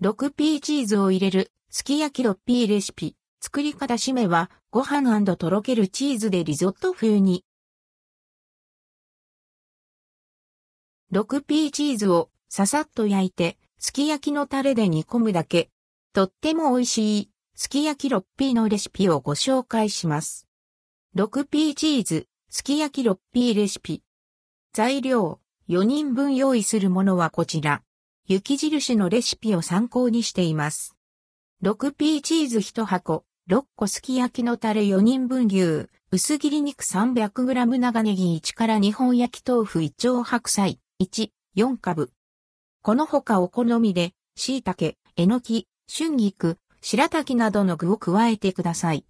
6P チーズを入れる、すき焼き 6P レシピ。作り方締めは、ご飯とろけるチーズでリゾット風に。6P チーズをささっと焼いて、すき焼きのタレで煮込むだけ。とっても美味しい、すき焼き 6P のレシピをご紹介します。6P チーズ、すき焼き 6P レシピ。材料、4人分用意するものはこちら。雪印のレシピを参考にしています。6P チーズ1箱、6個すき焼きのタレ4人分牛、薄切り肉 300g 長ネギ1から2本焼き豆腐1丁白菜、1、4株。この他お好みで、椎茸、えのき、春菊、白滝などの具を加えてください。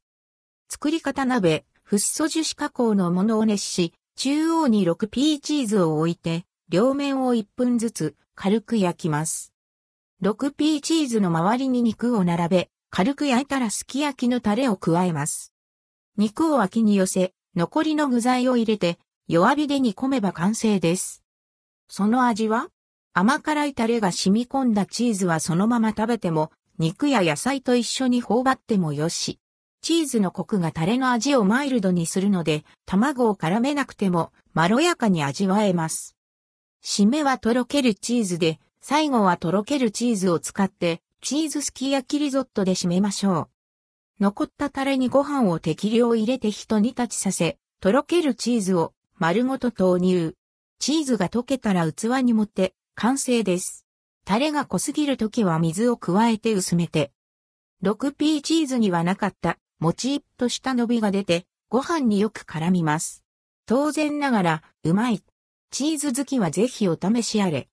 作り方鍋、フッ素樹脂加工のものを熱し、中央に 6P チーズを置いて、両面を1分ずつ軽く焼きます。6P チーズの周りに肉を並べ、軽く焼いたらすき焼きのタレを加えます。肉を脇に寄せ、残りの具材を入れて、弱火で煮込めば完成です。その味は甘辛いタレが染み込んだチーズはそのまま食べても、肉や野菜と一緒に頬張ってもよし。チーズのコクがタレの味をマイルドにするので、卵を絡めなくても、まろやかに味わえます。締めはとろけるチーズで、最後はとろけるチーズを使って、チーズすき焼きリゾットで締めましょう。残ったタレにご飯を適量入れて一煮立ちさせ、とろけるチーズを丸ごと投入。チーズが溶けたら器に盛って完成です。タレが濃すぎるときは水を加えて薄めて。6P チーズにはなかったもちっとした伸びが出てご飯によく絡みます。当然ながらうまいチーズ好きはぜひお試しあれ。